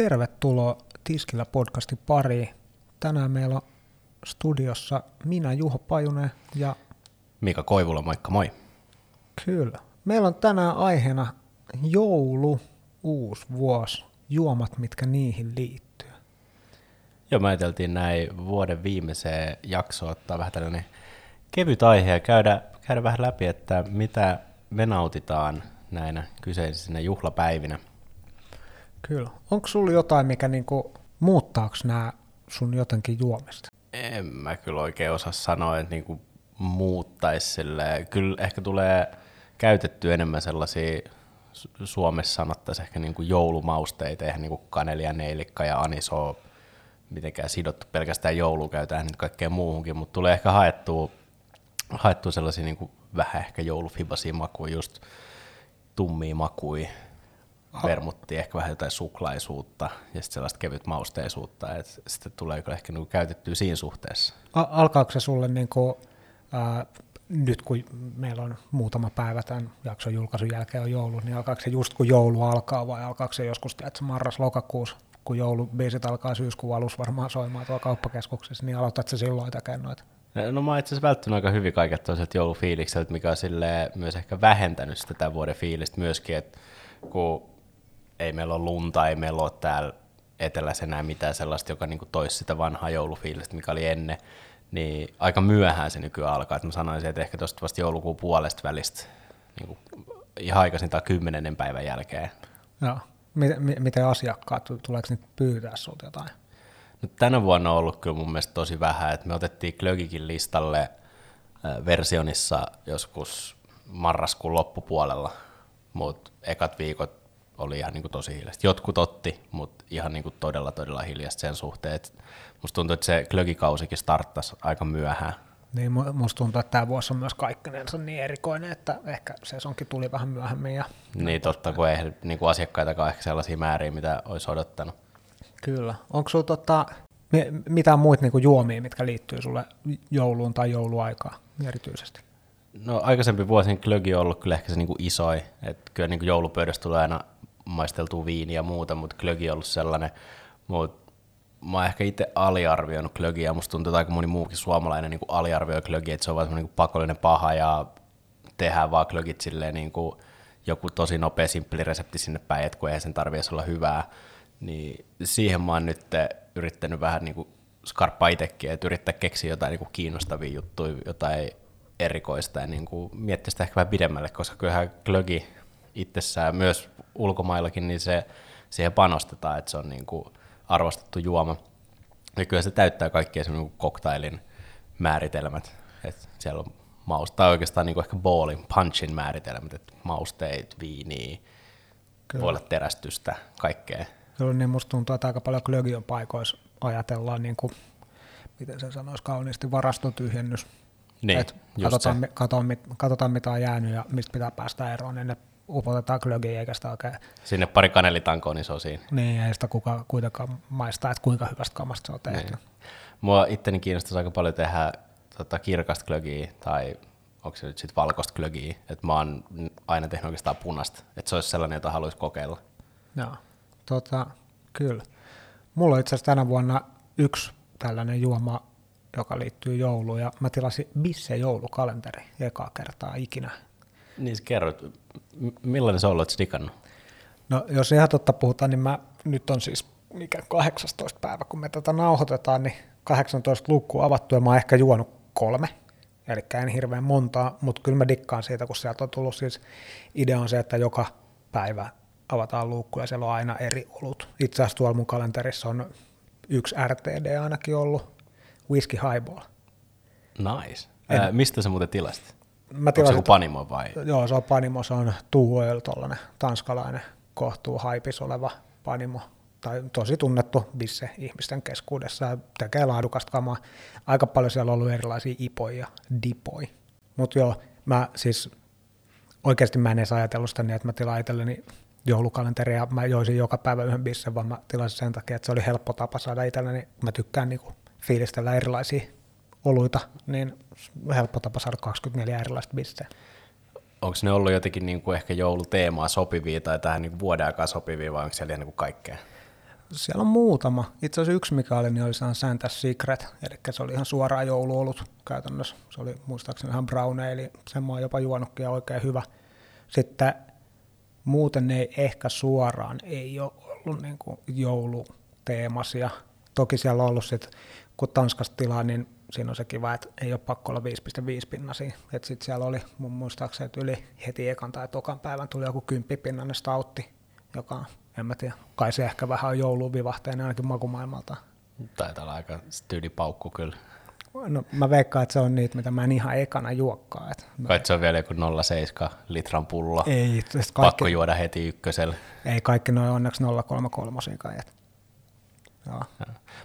Tervetuloa Tiskillä podcastin pariin. Tänään meillä on studiossa minä Juho Pajunen ja Mika Koivula, moikka moi. kyllä. Meillä on tänään aiheena joulu, uusi vuosi, juomat, mitkä niihin liittyy. Joo, me ajateltiin näin vuoden viimeiseen jaksoon ottaa vähän tällainen kevyt aihe ja käydä, käydä vähän läpi, että mitä me nautitaan näinä kyseisinä juhlapäivinä. Kyllä. Onko sulla jotain, mikä niinku, muuttaako nämä sun jotenkin juomista? En mä kyllä oikein osaa sanoa, että niinku muuttaisi silleen. Kyllä ehkä tulee käytetty enemmän sellaisia, Su- Suomessa sanottaisiin ehkä niinku joulumausteita, eihän niinku kanelia, neilikka ja aniso mitenkään sidottu pelkästään jouluun, käytetään nyt kaikkeen muuhunkin, mutta tulee ehkä haettua, haettua sellaisia niinku vähän ehkä joulufibasia makuja, just tummia makuja, vermutti, ehkä vähän jotain suklaisuutta ja sitten sellaista kevyt mausteisuutta, että sitten tulee kyllä ehkä niinku käytettyä siinä suhteessa. Alkaako se sulle niinku, ää, nyt kun meillä on muutama päivä tämän jakson julkaisun jälkeen on joulu, niin alkaako se just kun joulu alkaa vai alkaako se joskus tiedätkö, marras-lokakuussa, kun joulubiisit alkaa syyskuun alussa varmaan soimaan tuolla kauppakeskuksessa, niin aloitat se silloin tekemään noita? No mä itse asiassa aika hyvin kaiket toiselta joulufiilikseltä, mikä on silleen myös ehkä vähentänyt sitä tämän vuoden fiilistä myöskin, että kun ei meillä ole lunta, ei meillä ole täällä etelässä enää mitään sellaista, joka niin toisi sitä vanhaa joulufiilistä, mikä oli ennen, niin aika myöhään se nykyään alkaa. Että mä sanoisin, että ehkä tuosta vasta joulukuun puolesta välistä niin kuin ihan aikaisintaan kymmenennen päivän jälkeen. Joo. Miten, mi- miten asiakkaat, tuleeko niitä pyytää sulta jotain? No, tänä vuonna on ollut kyllä mun mielestä tosi vähän, että me otettiin Glögikin listalle äh, versionissa joskus marraskuun loppupuolella, mutta ekat viikot oli ihan niin kuin tosi hiljaista. Jotkut otti, mutta ihan niin kuin todella todella hiljaista sen suhteen. Et musta tuntuu, että se Glögikausikin starttasi aika myöhään. Niin mu- musta tuntuu, että tämä vuosi on myös kaikkinensa niin erikoinen, että ehkä sesonkin tuli vähän myöhemmin. Ja Niin totta, kun ei niin kuin asiakkaitakaan ehkä sellaisia määriä, mitä olisi odottanut. Kyllä. Onko sulla tota, mi- mitään muita niinku juomia, mitkä liittyy sulle jouluun tai jouluaikaan erityisesti? No aikaisempi vuosien glögi on ollut kyllä ehkä se niinku isoi, että kyllä niinku joulupöydässä tulee aina maisteltua viiniä ja muuta, mutta glögi on ollut sellainen, mutta mä oon ehkä itse aliarvioinut glögiä, ja musta tuntuu, että aika moni muukin suomalainen niinku aliarvioi glögiä, että se on vaan niinku pakollinen paha ja tehdään vaan glögit silleen niinku joku tosi nopea, simppeli resepti sinne päin, että kun eihän sen tarvitse olla hyvää, niin siihen mä oon nyt yrittänyt vähän niinku skarppaa itsekin, että yrittää keksiä jotain niinku kiinnostavia juttuja, jotain erikoista ja niin kuin miettiä sitä ehkä vähän pidemmälle, koska kyllähän glögi itsessään myös ulkomaillakin, niin se, siihen panostetaan, että se on niin kuin arvostettu juoma. Ja kyllä se täyttää kaikkia se niin koktailin määritelmät, että siellä on mausta, tai oikeastaan niin kuin ehkä bowlin, punchin määritelmät, että mausteet, viiniä, Kyllä. voi olla terästystä, kaikkea. Kyllä niin musta tuntuu, että aika paljon glögion paikoissa ajatellaan, niin kuin, miten se sanoisi kauniisti, varastotyhjennys. Niin, Et katsotaan, se. katsotaan, katsotaan, mitä on jäänyt ja mistä pitää päästä eroon, niin ne upotetaan glögiin eikä sitä oikein, Sinne pari kanelitankoa, niin se on siinä. niin ei sitä kukaan kuitenkaan maistaa, että kuinka hyvästä kamasta se on tehty. Niin. Mua itteni kiinnostaisi aika paljon tehdä tota, kirkasta glögiä tai onko se nyt sitten valkoista glögiä, että mä oon aina tehnyt oikeastaan punasta, että se olisi sellainen, jota haluaisi kokeilla. Joo, tota, kyllä. Mulla on itse asiassa tänä vuonna yksi tällainen juoma, joka liittyy jouluun, ja mä tilasin Bisse joulukalenteri ekaa kertaa ikinä. Niin sä kerrot, millainen ollut, että digannut? No jos ihan totta puhutaan, niin mä nyt on siis mikä 18 päivä, kun me tätä nauhoitetaan, niin 18 lukua avattu ja mä oon ehkä juonut kolme, eli en hirveän montaa, mutta kyllä mä dikkaan siitä, kun sieltä on tullut siis, idea on se, että joka päivä avataan luukku ja siellä on aina eri olut. Itse asiassa tuolla mun kalenterissa on yksi RTD ainakin ollut, whisky highball. Nice. Ää, mistä sä muuten tilasit? Mä Onko se tilasin, panimo vai? joo, se on Panimo, se on Tuuöl, tollainen tanskalainen kohtuu haipis oleva Panimo, tai tosi tunnettu bisse ihmisten keskuudessa ja tekee laadukasta kamaa. Aika paljon siellä on ollut erilaisia ipoja ja dipoja. Mutta joo, mä siis oikeasti mä en edes ajatellut sitä niin, että mä tilaan itselleni joulukalenteri ja mä joisin joka päivä yhden bissen, vaan mä tilasin sen takia, että se oli helppo tapa saada itselleni, mä tykkään niinku fiilistellä erilaisia oluita, niin helppo tapa saada 24 erilaista bisseä. Onko ne ollut jotenkin niin kuin ehkä jouluteemaa sopivia tai tähän niin vuoden aikaa sopivia vai onko siellä ihan niin kuin kaikkea? Siellä on muutama. Itse asiassa yksi, mikä oli, niin oli Santa Secret, eli se oli ihan suoraan jouluolut käytännössä. Se oli muistaakseni ihan brown eli sen mä oon jopa juonutkin ja oikein hyvä. Sitten muuten ei ehkä suoraan ei ole ollut niin kuin jouluteemasia. Toki siellä on ollut sit, kun Tanskasta tilaa, niin siinä on se kiva, että ei ole pakko olla 5,5 pinnasia. Että sitten siellä oli mun muistaakseni, että yli heti ekan tai tokan päivän tuli joku 10 pinnanen stautti, joka on, en mä tiedä, kai se ehkä vähän on jouluun vivahteinen ainakin makumaailmalta. Taitaa olla aika paukku kyllä. No mä veikkaan, että se on niitä, mitä mä en ihan ekana juokkaa. Että Kai se on vielä joku 0,7 litran pullo. Ei, kaikki, Pakko juoda heti ykkösellä. Ei kaikki noin onneksi 0,33 kai.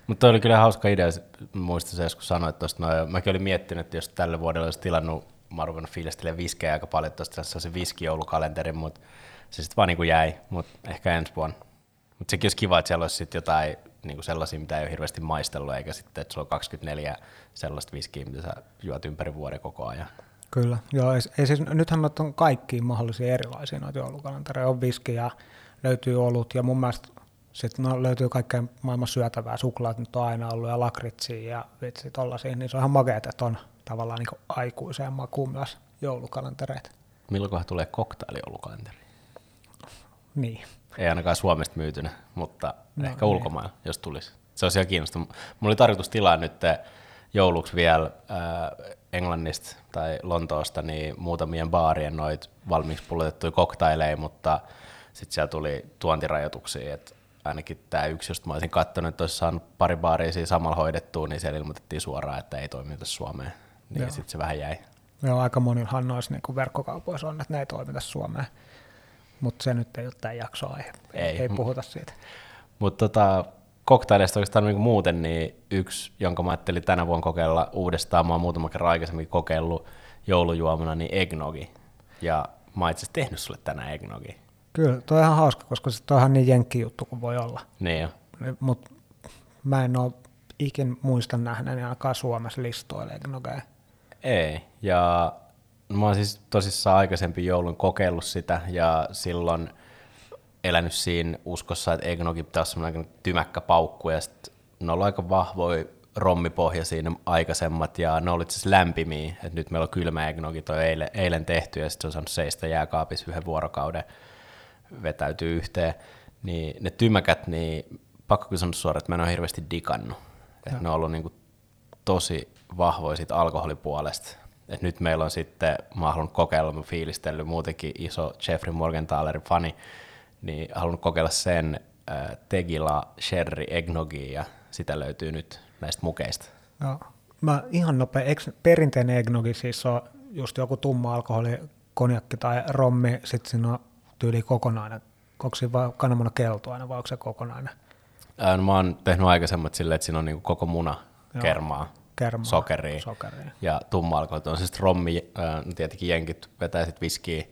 Mutta oli kyllä hauska idea, muistan se joskus sanoit tuosta, no, mäkin olin miettinyt, että jos tälle vuodelle olisi tilannut, mä oon ruvennut fiilistelemaan viskejä aika paljon tuosta, se viskijoulukalenteri, mutta se sitten vaan niin kuin jäi, mutta ehkä ensi vuonna. Mutta sekin olisi kiva, että siellä olisi sitten jotain niin kuin sellaisia, mitä ei ole hirveästi maistellut, eikä sitten, että sulla on 24 sellaista viskiä, mitä sä juot ympäri vuoden koko ajan. Kyllä, joo, ei, ei siis, nythän noita on kaikki mahdollisia erilaisia noita joulukalentereja, on viskiä, löytyy olut, ja mun mielestä sitten no, löytyy kaikkea maailman syötävää, suklaat nyt on aina ollut, ja lakritsia ja vitsi tollasia, niin se on ihan makeet, että on tavallaan niin aikuiseen makuun myös joulukalentereita. Milloin tulee koktailijoulukalenteri? Niin. Ei ainakaan Suomesta myytynä, mutta no, ehkä niin. ulkomailla, jos tulisi. Se olisi ihan kiinnostava. Mulla oli tarkoitus tilaa nyt jouluksi vielä äh, Englannista tai Lontoosta niin muutamien baarien noit valmiiksi pullotettuja koktaileja, mutta sitten siellä tuli tuontirajoituksia, että ainakin tämä yksi, josta mä olisin katsonut, että olisi saanut pari baaria siinä samalla hoidettua, niin siellä ilmoitettiin suoraan, että ei toimita Suomeen. Niin sitten se vähän jäi. Joo, aika monillahan noissa niin verkkokaupoissa on, että ne ei toimita Suomeen. Mutta se nyt ei ole tämä jakso aihe. Ei, ei puhuta siitä. Mutta tota, koktaileista oikeastaan niin muuten, niin yksi, jonka mä ajattelin tänä vuonna kokeilla uudestaan, mä oon muutama kerran aikaisemmin kokeillut joulujuomana, niin eggnogi. Ja mä itse tehnyt sulle tänään eggnogi. Kyllä, toi on ihan hauska, koska se on ihan niin jenkki juttu kuin voi olla. Niin. Mutta mä en ole ikin muista nähneeni ainakaan Suomessa listoille eggnogeja. Ei, ja mä oon siis tosissaan aikaisempi joulun kokeillut sitä, ja silloin elänyt siinä uskossa, että eggnogi pitää olla semmoinen tymäkkä paukku, ja sitten ne on aika vahvoja rommipohja siinä aikaisemmat, ja ne olivat siis lämpimiä, että nyt meillä on kylmä eggnogi toi eilen, eilen tehty, ja sitten se on saanut seistä jääkaapissa yhden vuorokauden, vetäytyy yhteen, niin ne tymäkät, niin pakko kyllä sanoa suoraan, että mä en ole hirveästi digannut. Että ne on ollut niinku tosi vahvoja siitä alkoholipuolesta. Et nyt meillä on sitten, mä haluan kokeilla, mä fiilistellyt muutenkin iso Jeffrey Morgenthaler fani, niin haluan kokeilla sen äh, Tegila Sherry Eggnogi ja sitä löytyy nyt näistä mukeista. Joo. Mä ihan nopea, eikö perinteinen eggnogi siis on just joku tumma alkoholi, konjakki tai rommi, sitten siinä on tyyli kokonainen, onko siinä vaan kananmuna keltuainen vai onko se kokonainen? Ää, no, mä oon tehnyt aikaisemmat silleen, että siinä on niinku koko muna Joo. kermaa, kermaa sokeria, sokeria. ja tumma alkoholi. On siis rommi, ää, tietenkin jenkit vetää sitten viskiä,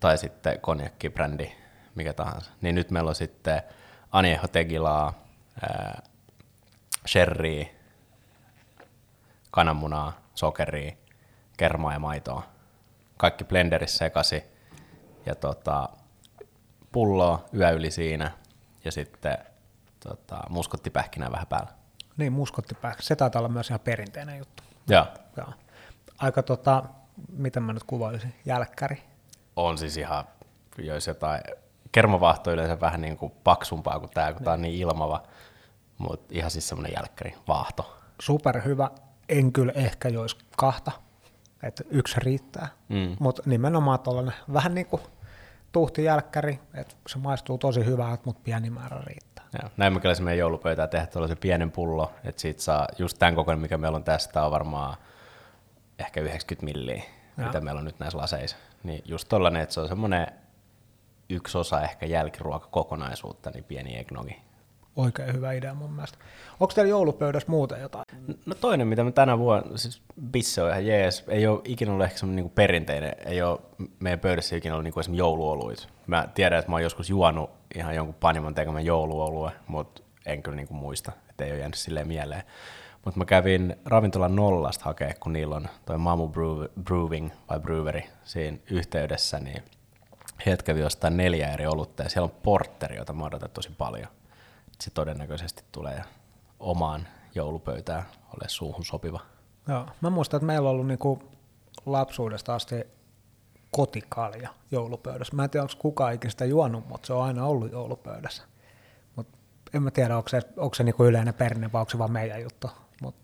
tai sitten konjakki, brändi, mikä tahansa. Niin nyt meillä on sitten Anieho Tegilaa, ää, sherryä, kananmunaa, sokeria, kermaa ja maitoa. Kaikki blenderissä sekasi ja tota, pulloa yö yli siinä ja sitten tota, muskottipähkinää vähän päällä. Niin, muskottipähkinä. Se taitaa olla myös ihan perinteinen juttu. Joo. Joo. Aika, tota, miten mä nyt kuvailisin, jälkkäri. On siis ihan, jos jotain, kermavahto yleensä vähän niin kuin paksumpaa kuin tämä, kun niin. tämä on niin ilmava, mutta ihan siis semmoinen jälkkäri, vaahto. Superhyvä. En kyllä ehkä joisi kahta, että yksi riittää, mm. mutta nimenomaan tuollainen vähän niin kuin tuhti jälkkäri, että se maistuu tosi hyvältä, mutta pieni määrä riittää. Joo. Näin mä kyllä meidän joulupöytää tehdä tuollaisen pienen pullo, että siitä saa just tämän kokoinen, mikä meillä on tästä, on varmaan ehkä 90 milliä, Joo. mitä meillä on nyt näissä laseissa. Niin just tollainen, että se on semmoinen yksi osa ehkä jälkiruokakokonaisuutta, niin pieni eggnogi oikein hyvä idea mun mielestä. Onko teillä joulupöydässä muuten jotain? No toinen, mitä me tänä vuonna, siis bisse on ihan jees, ei ole ikinä ollut ehkä semmoinen niin perinteinen, ei ole meidän pöydässä ikinä ollut niin esimerkiksi jouluoluit. Mä tiedän, että mä oon joskus juonut ihan jonkun panimon tekemän jouluolue, mutta en kyllä niin kuin muista, että ei ole jäänyt silleen mieleen. Mutta mä kävin ravintolan nollasta hakea, kun niillä on toi Mamu Brewing vai Brewery siinä yhteydessä, niin he kävi jostain neljä eri olutta ja siellä on porteri, jota mä odotan tosi paljon se todennäköisesti tulee omaan joulupöytään ole suuhun sopiva. Joo. Mä muistan, että meillä on ollut niinku lapsuudesta asti kotikalja joulupöydässä. Mä en tiedä, onko kukaan ikinä sitä juonut, mutta se on aina ollut joulupöydässä. Mut en mä tiedä, onko se, onko se niinku yleinen perinne vai onko se vaan meidän juttu. Mut.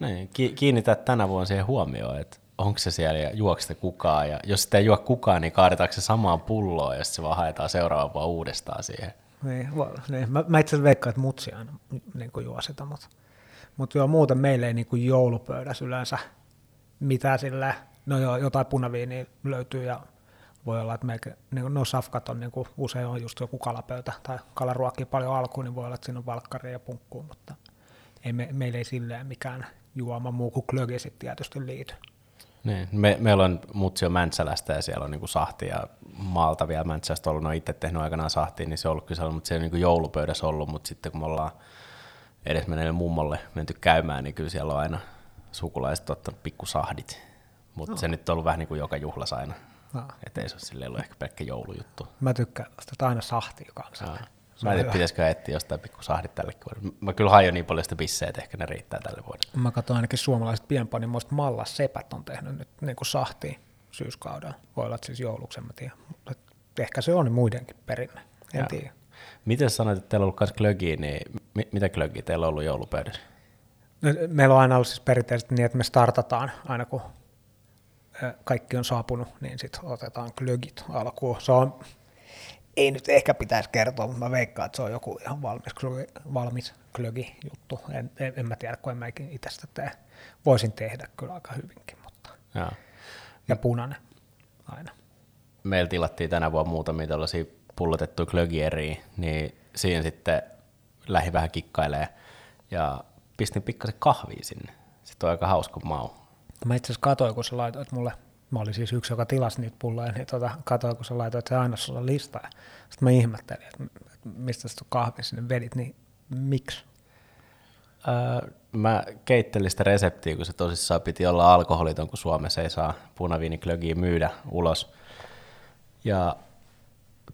Niin, kiinnitä tänä vuonna siihen huomioon, että onko se siellä ja juokse kukaan. Ja jos sitä ei juo kukaan, niin kaadetaanko se samaan pulloon ja se vaan haetaan seuraava vuonna uudestaan siihen. Niin, niin. Mä, mä itse asiassa veikkaan, että mutsi aina niin juo sitä, mutta, mutta joo, muuten meille ei niin kuin joulupöydässä yleensä mitä sillä, no joo, jotain punaviiniä löytyy ja voi olla, että meikä, niin no safkat on niin kuin, usein on just joku kalapöytä tai kalaruokki paljon alkuun, niin voi olla, että siinä on valkkari ja punkku, mutta ei me, meillä ei silleen mikään juoma muu kuin klögi sitten tietysti liity. Niin. Me, meillä on Mutsio Mäntsälästä ja siellä on niinku sahti ja maalta vielä Mäntsälästä ollut, no itse tehnyt aikanaan sahtiin, niin se on ollut kyllä mutta se on niinku joulupöydässä ollut, mutta sitten kun me ollaan edes menneelle mummolle menty käymään, niin kyllä siellä on aina sukulaiset ottanut pikkusahdit, mutta no. se nyt on ollut vähän niin kuin joka juhlas aina, no. ettei se ole silleen ollut ehkä pelkkä joulujuttu. Mä tykkään tästä aina sahti kanssa. No. Mä en tiedä, pitäisikö etsiä jostain pikku sahdit tälle vuodelle. Mä kyllä hajoin niin paljon sitä bissejä, että ehkä ne riittää tälle vuodelle. Mä katson ainakin suomalaiset pienpanimoista Malla Sepät on tehnyt nyt niin kuin sahtia syyskaudella. Voi olla, että siis jouluksi, en mä tiedä. Mutta ehkä se on muidenkin perinne, en ja. tiedä. Miten sanoit, että teillä on ollut myös klögiä, niin mitä klögiä teillä on ollut joulupöydässä? No, meillä on aina ollut siis perinteisesti niin, että me startataan aina kun kaikki on saapunut, niin sitten otetaan klögit alkuun. Se on ei nyt ehkä pitäisi kertoa, mutta mä veikkaan, että se on joku ihan valmis, valmis klögi juttu. En, en, en mä tiedä, kun en mä itse sitä tee. Voisin tehdä kyllä aika hyvinkin, mutta... Ja, ja punainen aina. Meillä tilattiin tänä vuonna muutamia tällaisia pullotettuja klögieriä, niin siinä sitten lähi vähän kikkailee ja pistin pikkasen kahvia sinne. Sitten on aika hauska mau. Mä itse asiassa katsoin, kun sä laitoit mulle Mä olin siis yksi, joka tilasi niitä pulloja, niin tota, katsoin, kun sä laitoit se aina sulla lista. Sitten mä ihmettelin, että mistä sä kahvi sinne vedit, niin miksi? Öö, mä keittelin sitä reseptiä, kun se tosissaan piti olla alkoholiton, kun Suomessa ei saa punaviiniklögiä myydä ulos. Ja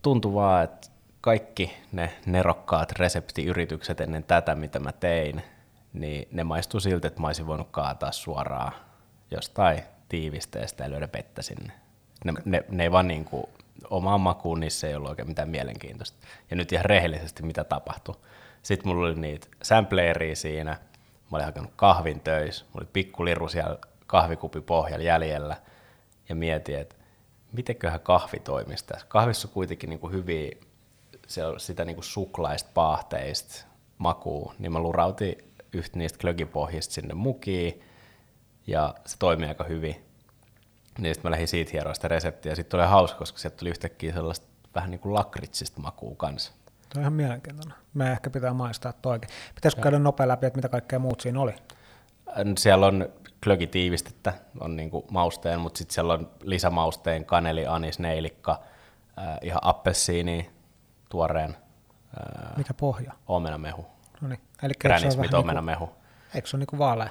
tuntui vaan, että kaikki ne nerokkaat reseptiyritykset ennen tätä, mitä mä tein, niin ne maistui siltä, että mä olisin voinut kaataa suoraan jostain tiivisteestä ja löydä vettä sinne. Ne, ne, ne ei vaan niin kuin, omaan makuun, niissä ei ollut oikein mitään mielenkiintoista. Ja nyt ihan rehellisesti, mitä tapahtui. Sitten mulla oli niitä sampleeria siinä, mä olin hakenut kahvin töissä, mulla oli pikku liru siellä kahvikupi pohjalla jäljellä, ja mietin, että mitenköhän kahvi toimisi tässä. Kahvissa on kuitenkin niin kuin hyviä se on sitä niin kuin suklaista paahteista makuu, niin mä lurautin yhtä niistä klögipohjista sinne mukiin, ja se toimii aika hyvin. Niin sitten mä lähdin siitä hieroa sitä reseptiä, ja sitten oli hauska, koska sieltä tuli yhtäkkiä sellaista vähän niin kuin lakritsista makuu kanssa. Tuo on ihan mielenkiintoinen. Me ehkä pitää maistaa toikin. Pitäisikö käydä nopea läpi, että mitä kaikkea muut siinä oli? Siellä on klögitiivistettä, on niin kuin mausteen, mutta sitten siellä on lisämausteen kaneli, anis, neilikka, äh, ihan appelsiini, tuoreen. Äh, Mikä pohja? Omenamehu. No niin. Eli Granny omenamehu. Niin eikö se ole niin kuin vaalea?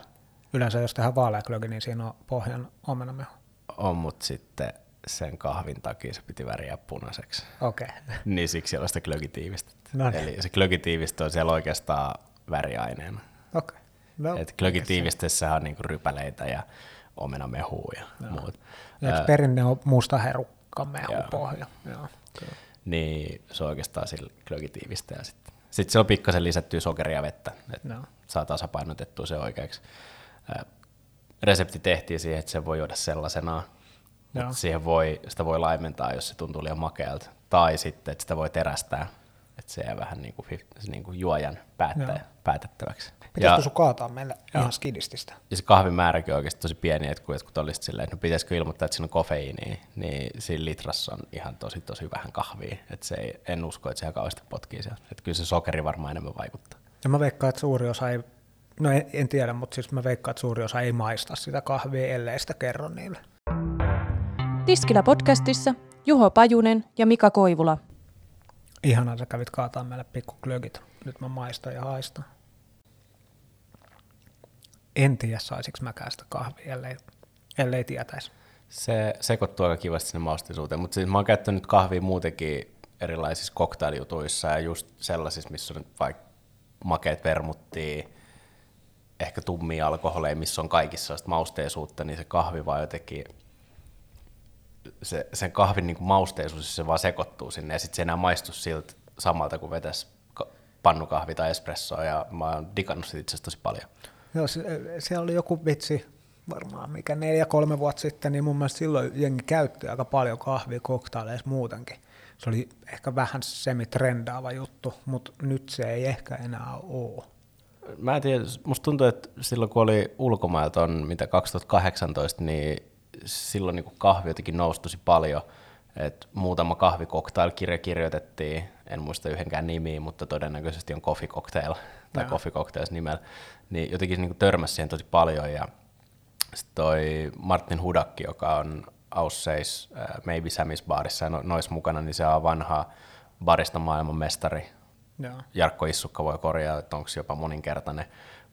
Yleensä jos tehdään vaaleaklögi, niin siinä on pohjan omenamehu. On, mutta sitten sen kahvin takia se piti väriä punaiseksi. Okei. Okay. niin siksi siellä on sitä klögitiivistettä. No niin. Eli se klögitiivistö on siellä oikeastaan väriaineena. Okei. Okay. No, Et klögitiivistessä on niinku rypäleitä ja omenamehua ja no. muut. Ja perinne on musta herukkamehu pohja. Joo. Niin se on oikeastaan sillä klögitiivistä ja sitten sitten se on pikkasen lisättyä sokeria vettä, että no. saa tasapainotettua se oikeaksi resepti tehtiin siihen, että se voi juoda sellaisenaan. Siihen voi, sitä voi laimentaa, jos se tuntuu liian makealta. Tai sitten, että sitä voi terästää, että se jää vähän niin kuin, niin kuin juojan päättä, päätettäväksi. Pitäisikö sun kaataa meille Joo. ihan skidististä? Ja se kahvin määräkin on oikeasti tosi pieni, että kun jotkut olisivat silleen, että no pitäisikö ilmoittaa, että siinä on kofeiiniä, niin siinä litrassa on ihan tosi tosi vähän kahvia. Että se ei, en usko, että se ihan kauheasti potkii sieltä. Että kyllä se sokeri varmaan enemmän vaikuttaa. Ja mä veikkaan, että suuri osa ei No en, en tiedä, mutta siis mä veikkaan, että suuri osa ei maista sitä kahvia, ellei sitä kerro niille. Tiskillä podcastissa Juho Pajunen ja Mika Koivula. Ihanaa, sä kävit kaataa meille pikkuklögit. Nyt mä maistan ja haistan. En tiedä, saisiko mäkään sitä kahvia, ellei, ellei tietäisi. Se sekoittuu aika kivasti sinne maustisuuteen, mutta siis mä oon käyttänyt kahvia muutenkin erilaisissa koktailijutuissa ja just sellaisissa, missä on vaikka makeet vermuttia, ehkä tummia alkoholeja, missä on kaikissa mausteisuutta, niin se kahvi vaan jotenkin, se, sen kahvin niin kuin mausteisuus, se vaan sekoittuu sinne ja sitten se enää maistu siltä samalta kuin vetäisi pannukahvi tai espressoa ja mä oon digannut siitä itse tosi paljon. Joo, se, siellä oli joku vitsi, varmaan mikä neljä, kolme vuotta sitten, niin mun mielestä silloin jengi käytti aika paljon kahvia koktaileissa muutenkin. Se oli ehkä vähän semitrendaava juttu, mutta nyt se ei ehkä enää ole. Mä en tiedä, musta tuntuu, että silloin kun oli ulkomailta on mitä 2018, niin silloin niin kahvi jotenkin nousi tosi paljon. Et muutama kahvikoktail-kirja kirjoitettiin, en muista yhdenkään nimiä, mutta todennäköisesti on Coffee Cocktail tai no. Coffee Cocktails nimellä, niin jotenkin niin törmäsi siihen tosi paljon ja sitten toi Martin Hudakki, joka on Ausseis äh, Maybe Sammy's baarissa ja no, nois mukana, niin se on vanha barista maailman mestari. Joo. Jarkko Issukka voi korjaa, että onko se jopa moninkertainen,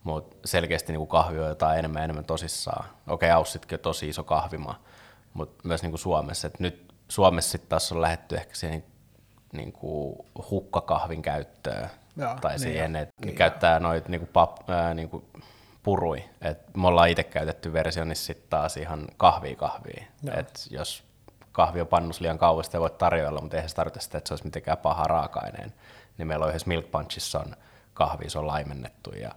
mutta selkeästi niin kahvi on jotain enemmän ja enemmän tosissaan. Okei, okay, Aussitkin on tosi iso kahvimaa, mutta myös niin kuin Suomessa. Et nyt Suomessa sitten taas on lähetty ehkä siihen niin kuin hukkakahvin käyttöön, Joo, tai niin siihen, että niin käyttää noita niin kuin pap, ää, niin kuin purui. Et me ollaan itse käytetty versio, niin sitten taas ihan kahvia kahvia. Et jos kahvi on pannus liian kauan, sitä voit tarjoilla, mutta eihän se tarkoita sitä, että se olisi mitenkään paha raaka-aineen. Niin meillä on yhdessä Milk Punchissa on kahvi, se on laimennettu ja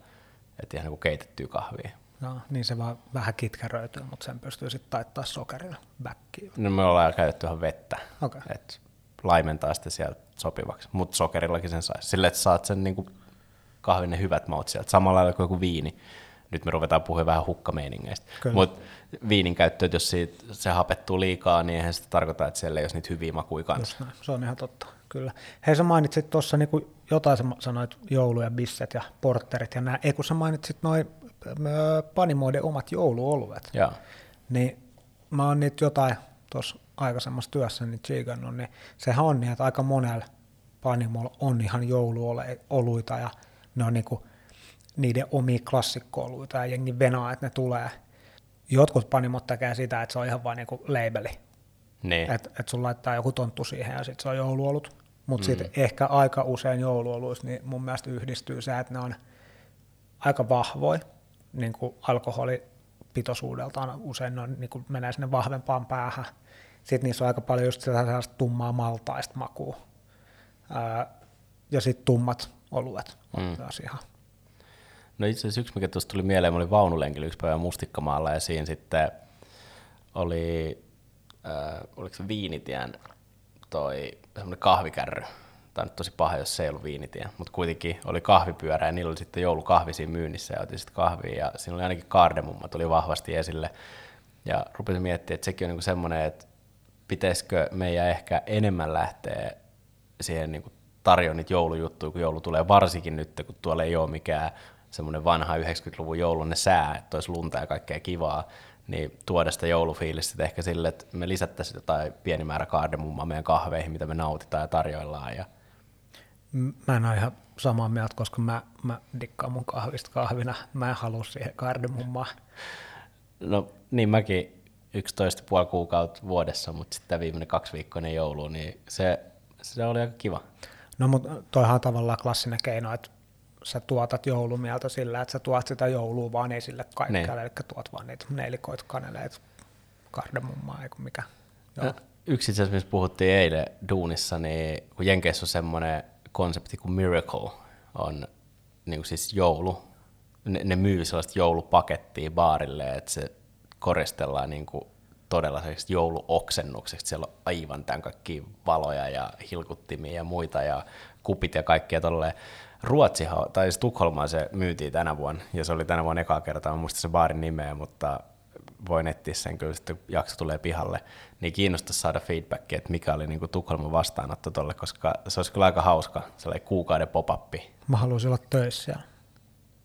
et ihan niin keitettyä kahvia. No, niin se vaan vähän kitkäröityy, mutta sen pystyy sitten taittaa sokerilla backiin. No me ollaan käytetty ihan vettä, okay. että laimentaa sitten sieltä sopivaksi, mutta sokerillakin sen saisi. Sille, että saat sen niin kuin kahvin ne hyvät maut sieltä, samalla lailla kuin joku viini, nyt me ruvetaan puhumaan vähän hukkameiningeistä. Mutta viinin käyttö, jos siitä, se hapettuu liikaa, niin eihän sitä tarkoita, että siellä ei olisi niitä hyviä makuja kanssa. Se on ihan totta, kyllä. Hei, sä mainitsit tuossa niin jotain, sä sanoit joulu ja bisset ja porterit ja nämä, ei kun sä mainitsit noin panimoiden omat jouluoluet. Ja. Niin mä oon niitä jotain tuossa aikaisemmassa työssä niin tsiikannut, niin sehän on niin, että aika monella panimolla on ihan jouluoluita ja ne on niinku niiden omia klassikkouluita ja jengi venaa, että ne tulee. Jotkut panimot tekee sitä, että se on ihan vain niinku labeli. Niin. Että et sun laittaa joku tonttu siihen ja sitten se on jouluolut. Mutta mm. sitten ehkä aika usein jouluoluissa, niin mun mielestä yhdistyy se, että ne on aika vahvoja, niin kuin alkoholipitoisuudeltaan usein ne on, niin kuin menee sinne vahvempaan päähän. Sitten niissä on aika paljon just sellaista tummaa maltaista makua. Ää, ja sitten tummat oluet on mm. myös ihan No itse asiassa yksi, mikä tuosta tuli mieleen, mä olin vaunulenkillä yksi päivä Mustikkamaalla ja siinä sitten oli, äh, oliko se Viinitien toi semmoinen kahvikärry. Tämä on nyt tosi paha, jos se ei ollut Viinitien, mutta kuitenkin oli kahvipyörä ja niillä oli sitten joulukahvi siinä myynnissä ja otin sitten kahvia ja siinä oli ainakin kardemumma tuli vahvasti esille. Ja rupesin miettimään, että sekin on niinku semmoinen, että pitäisikö meidän ehkä enemmän lähteä siihen niinku tarjoa niitä joulujuttuja, kun joulu tulee, varsinkin nyt, kun tuolla ei ole mikään semmoinen vanha 90-luvun joulunne sää, että olisi lunta ja kaikkea kivaa, niin tuoda sitä joulufiilistä ehkä sille, että me lisättäisiin jotain pieni määrä kardemummaa meidän kahveihin, mitä me nautitaan ja tarjoillaan. Ja... Mä en ole ihan samaa mieltä, koska mä, mä dikkaan mun kahvista kahvina. Mä en halua siihen kardemummaa. No niin mäkin 11,5 kuukautta vuodessa, mutta sitten viimeinen kaksi viikkoinen joulu, niin se, se oli aika kiva. No mutta toihan on tavallaan klassinen keino, että sä tuotat joulumieltä sillä, että sä tuot sitä joulua vaan esille kaikkea, niin. eli tuot vaan niitä neilikoita, kaneleita, kardemummaa, eikö mikä. Joo. No, yksi itse asiassa, missä puhuttiin eilen duunissa, niin kun Jenkeissä on semmoinen konsepti kuin Miracle, on niin kuin siis joulu, ne, ne myy sellaista joulupakettia baarille, että se koristellaan niin kuin todella jouluoksennukseksi. Siellä on aivan tämän kaikki valoja ja hilkuttimia ja muita ja kupit ja kaikkea tolleen. Ruotsi, tai Tukholmaan se myytiin tänä vuonna, ja se oli tänä vuonna ekaa kertaa, mä muistan se baarin nimeä, mutta voin etsiä sen kyllä sitten, kun jakso tulee pihalle, niin kiinnostaisi saada feedbackia, että mikä oli niin kuin Tukholman vastaanotto tolle, koska se olisi kyllä aika hauska, sellainen kuukauden pop Mä haluaisin olla töissä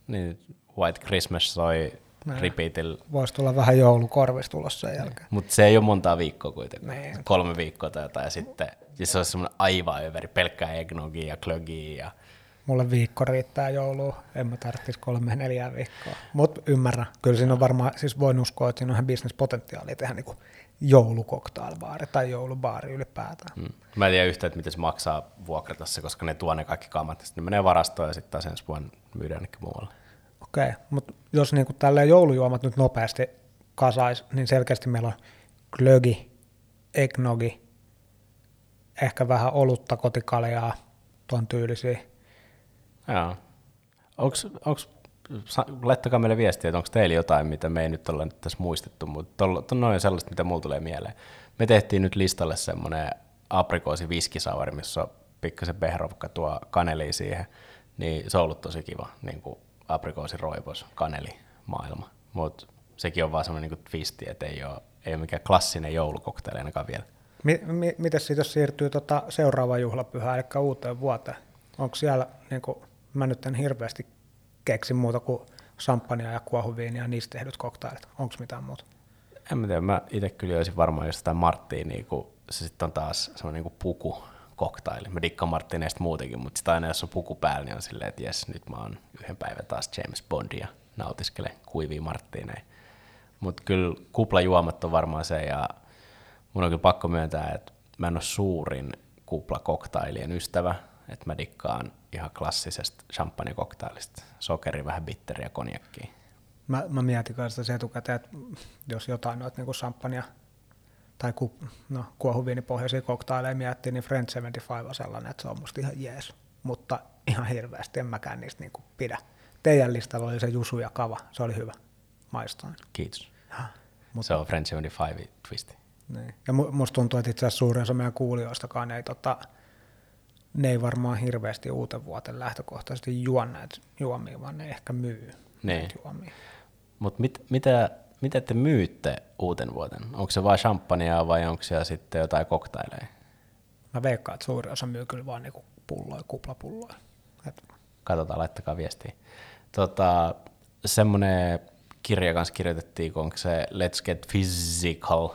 Niin, White Christmas soi repeatil. Voisi tulla vähän joulukorvis tulossa sen jälkeen. Mutta se ei ole montaa viikkoa kuitenkaan, niin. kolme viikkoa tai jotain, ja sitten siis se olisi semmoinen aivan överi, pelkkää eggnogia ja klögiä ja Mulle viikko riittää jouluun, en mä tarvitsisi kolme neljää viikkoa. Mutta ymmärrän, kyllä siinä on varmaan, siis voin uskoa, että siinä on ihan bisnespotentiaalia tehdä niinku joulukoktailbaari tai joulubaari ylipäätään. Mm. Mä en tiedä yhtään, että miten se maksaa vuokrata se, koska ne tuo ne kaikki kamat, ja sitten ne menee varastoon ja sitten taas ensi vuonna myydään muualle. Okei, okay, mutta jos niinku tälleen joulujuomat nyt nopeasti kasais, niin selkeästi meillä on glögi, egnogi, ehkä vähän olutta, kotikaljaa, tuon tyylisiä. Joo. Onks, onks, laittakaa meille viestiä, että onko teillä jotain, mitä me ei nyt olla nyt tässä muistettu, mutta noin on sellaista, mitä mulla tulee mieleen. Me tehtiin nyt listalle semmoinen aprikoosi viskisavari, missä on pikkasen behrovka tuo kaneli siihen, niin se on ollut tosi kiva, niin kuin aprikoosi roipos, kaneli maailma. Mutta sekin on vaan semmoinen niin twisti, että ei ole, ei ole mikään klassinen joulukokteili ainakaan vielä. Mi- mi- miten siitä jos siirtyy tota seuraavaan juhlapyhään, eli uuteen vuoteen? Onko siellä, niin kuin, mä nyt en hirveästi keksi muuta kuin champagnea ja kuohuviinia ja niistä tehdyt koktailit. Onko mitään muuta? En mä tiedä, mä itse kyllä olisin varmaan jostain Marttiin, niin se sitten on taas semmoinen niin puku koktaili. Mä dikkaan Marttineista muutenkin, mutta sitä aina jos on puku päällä, niin on silleen, että jes, nyt mä oon yhden päivän taas James Bondia nautiskele kuivia Marttineja. Mutta kyllä kuplajuomat on varmaan se, ja mun on kyllä pakko myöntää, että mä en ole suurin kuplakoktailien ystävä, että mä dikkaan ihan klassisesta champagne-koktailista, sokeri, vähän bitteriä, konjakkiä. Mä, mä mietin kanssa etukäteen, että jos jotain noita niin champagnea tai ku, no, kuohuviinipohjaisia koktaileja miettii, niin French 75 on sellainen, että se on musta ihan jees, mutta ihan hirveästi en mäkään niistä niin kuin pidä. Teidän listalla oli se Jusu ja Kava, se oli hyvä, maistoin. Kiitos. Mutta, se on French 75 twisti. Niin. Ja musta tuntuu, että itse asiassa suurin osa meidän kuulijoistakaan ei, tota, ne ei varmaan hirveästi uuten vuoten lähtökohtaisesti juo näitä juomia, vaan ne ehkä myy niin. juomia. Mutta mit, mitä, mitä te myytte uuten vuoten? Onko se vain champagnea vai onko siellä sitten jotain koktaileja? Mä veikkaan, että suurin osa myy kyllä vaan niinku pulloja, kuplapulloja. Et. Katsotaan, laittakaa viestiä. Tota, semmoinen kirja kanssa kirjoitettiin, onko se Let's Get Physical,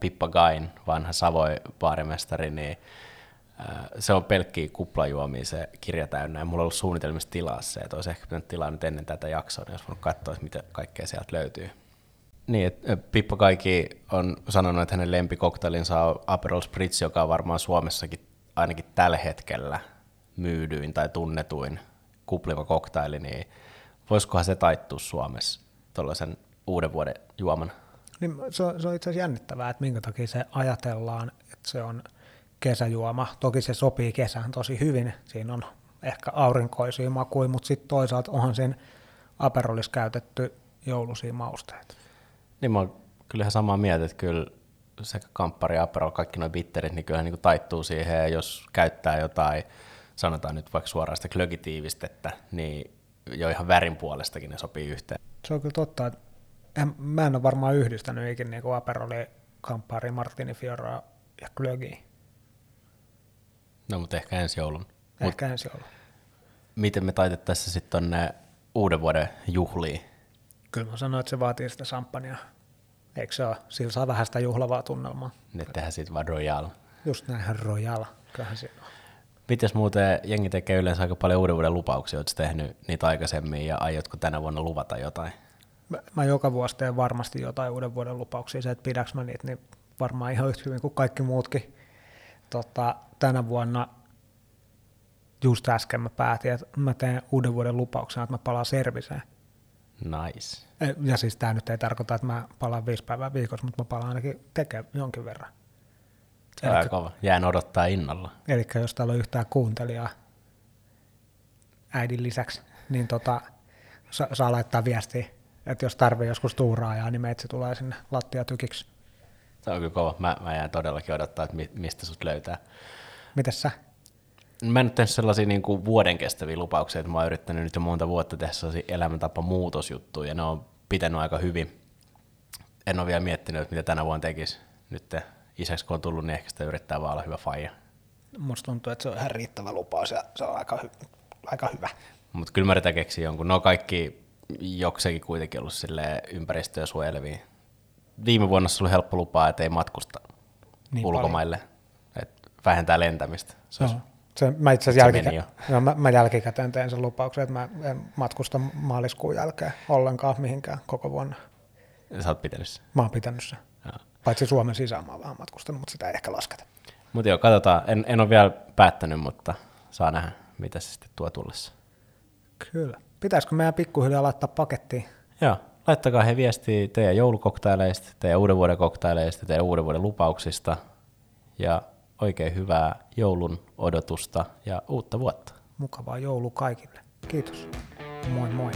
Pippa Gain, vanha Savoi baarimestari, niin se on pelkkiä kuplajuomia se kirja täynnä, ja mulla on ollut suunnitelmissa tilaa se, että olisi ehkä pitänyt tilaa nyt ennen tätä jaksoa, niin jos voinut katsoa, mitä kaikkea sieltä löytyy. Niin, että Pippa Kaikki on sanonut, että hänen lempikoktailinsa on Aperol Spritz, joka on varmaan Suomessakin ainakin tällä hetkellä myydyin tai tunnetuin kupliva koktaili, niin voisikohan se taittua Suomessa tuollaisen uuden vuoden juoman? Niin se, on, se on itse asiassa jännittävää, että minkä takia se ajatellaan, että se on kesäjuoma. Toki se sopii kesään tosi hyvin, siinä on ehkä aurinkoisia makuja, mutta sitten toisaalta onhan sen Aperolissa käytetty jouluisia mausteita. Niin mä oon kyllä ihan samaa mieltä, että kyllä sekä kamppari Aperol, kaikki nuo bitterit, niin kyllä niin taittuu siihen, ja jos käyttää jotain, sanotaan nyt vaikka suoraan sitä klögitiivistettä, niin jo ihan värin puolestakin ne sopii yhteen. Se on kyllä totta, että en, mä en ole varmaan yhdistänyt ikinä niin Aperoli, Campari, Martini Fiora ja Glögi. No, mutta ehkä ensi joulun. Ehkä Mut ensi joulun. Miten me taitettaisiin sitten tonne uuden vuoden juhliin? Kyllä mä sanoin, että se vaatii sitä champagnea. Eikö se ole? Sillä saa vähän sitä juhlavaa tunnelmaa. Ne tehdään sitten vaan Royal. Just näin, Royal. Kyllähän siinä on. Mites muuten jengi tekee yleensä aika paljon uuden vuoden lupauksia, oletko tehnyt niitä aikaisemmin ja aiotko tänä vuonna luvata jotain? Mä, mä joka vuosi teen varmasti jotain uuden vuoden lupauksia, se, että pidäks mä niitä, niin varmaan ihan yhtä hyvin kuin kaikki muutkin. Tota, tänä vuonna just äsken mä päätin, että mä teen uuden vuoden lupauksena, että mä palaan serviseen. Nice. Ja siis tämä nyt ei tarkoita, että mä palaan viisi päivää viikossa, mutta mä palaan ainakin tekemään jonkin verran. Se on kova. Jään odottaa innolla. Eli jos täällä on yhtään kuuntelijaa äidin lisäksi, niin tota, sa- saa laittaa viestiä, että jos tarvii joskus tuuraajaa, niin meitsi tulee sinne lattiatykiksi. Se on kyllä kova. Mä, mä jään todellakin odottaa, että mi- mistä sut löytää. Mites sä? Mä en nyt tehnyt sellaisia niin kuin vuoden kestäviä lupauksia, että mä oon yrittänyt nyt jo monta vuotta tehdä sellaisia elämäntapa muutosjuttuja, ja ne on pitänyt aika hyvin. En ole vielä miettinyt, että mitä tänä vuonna tekisi. Nyt isäksi kun on tullut, niin ehkä sitä yrittää vaan olla hyvä faija. Musta tuntuu, että se on ihan riittävä lupaus ja se on aika, hy- aika hyvä. Mutta kyllä mä yritän keksiä jonkun. Ne on kaikki jokseenkin kuitenkin ollut ympäristöä suojelevia. Viime vuonna se oli helppo lupaa, että ei matkusta niin ulkomaille. Et vähentää lentämistä. Se olisi Se, mä itse asiassa jälkikä- no, mä, mä jälkikäteen teen sen lupauksen, että mä en matkusta maaliskuun jälkeen ollenkaan mihinkään koko vuonna. Sä oot pitänyt sen. Mä oon pitänyt sen. Joo. Paitsi Suomen sisään mä oon vähän matkustanut, mutta sitä ei ehkä lasketa. Mutta joo, katsotaan. En, en ole vielä päättänyt, mutta saa nähdä, mitä se sitten tuo tullessa. Kyllä. Pitäisikö meidän pikkuhiljaa laittaa pakettiin? Joo, laittakaa he viestiä teidän joulukoktaileista, teidän uuden vuoden koktaileista, teidän uuden vuoden lupauksista ja oikein hyvää joulun odotusta ja uutta vuotta. Mukavaa joulu kaikille. Kiitos. Moi moi.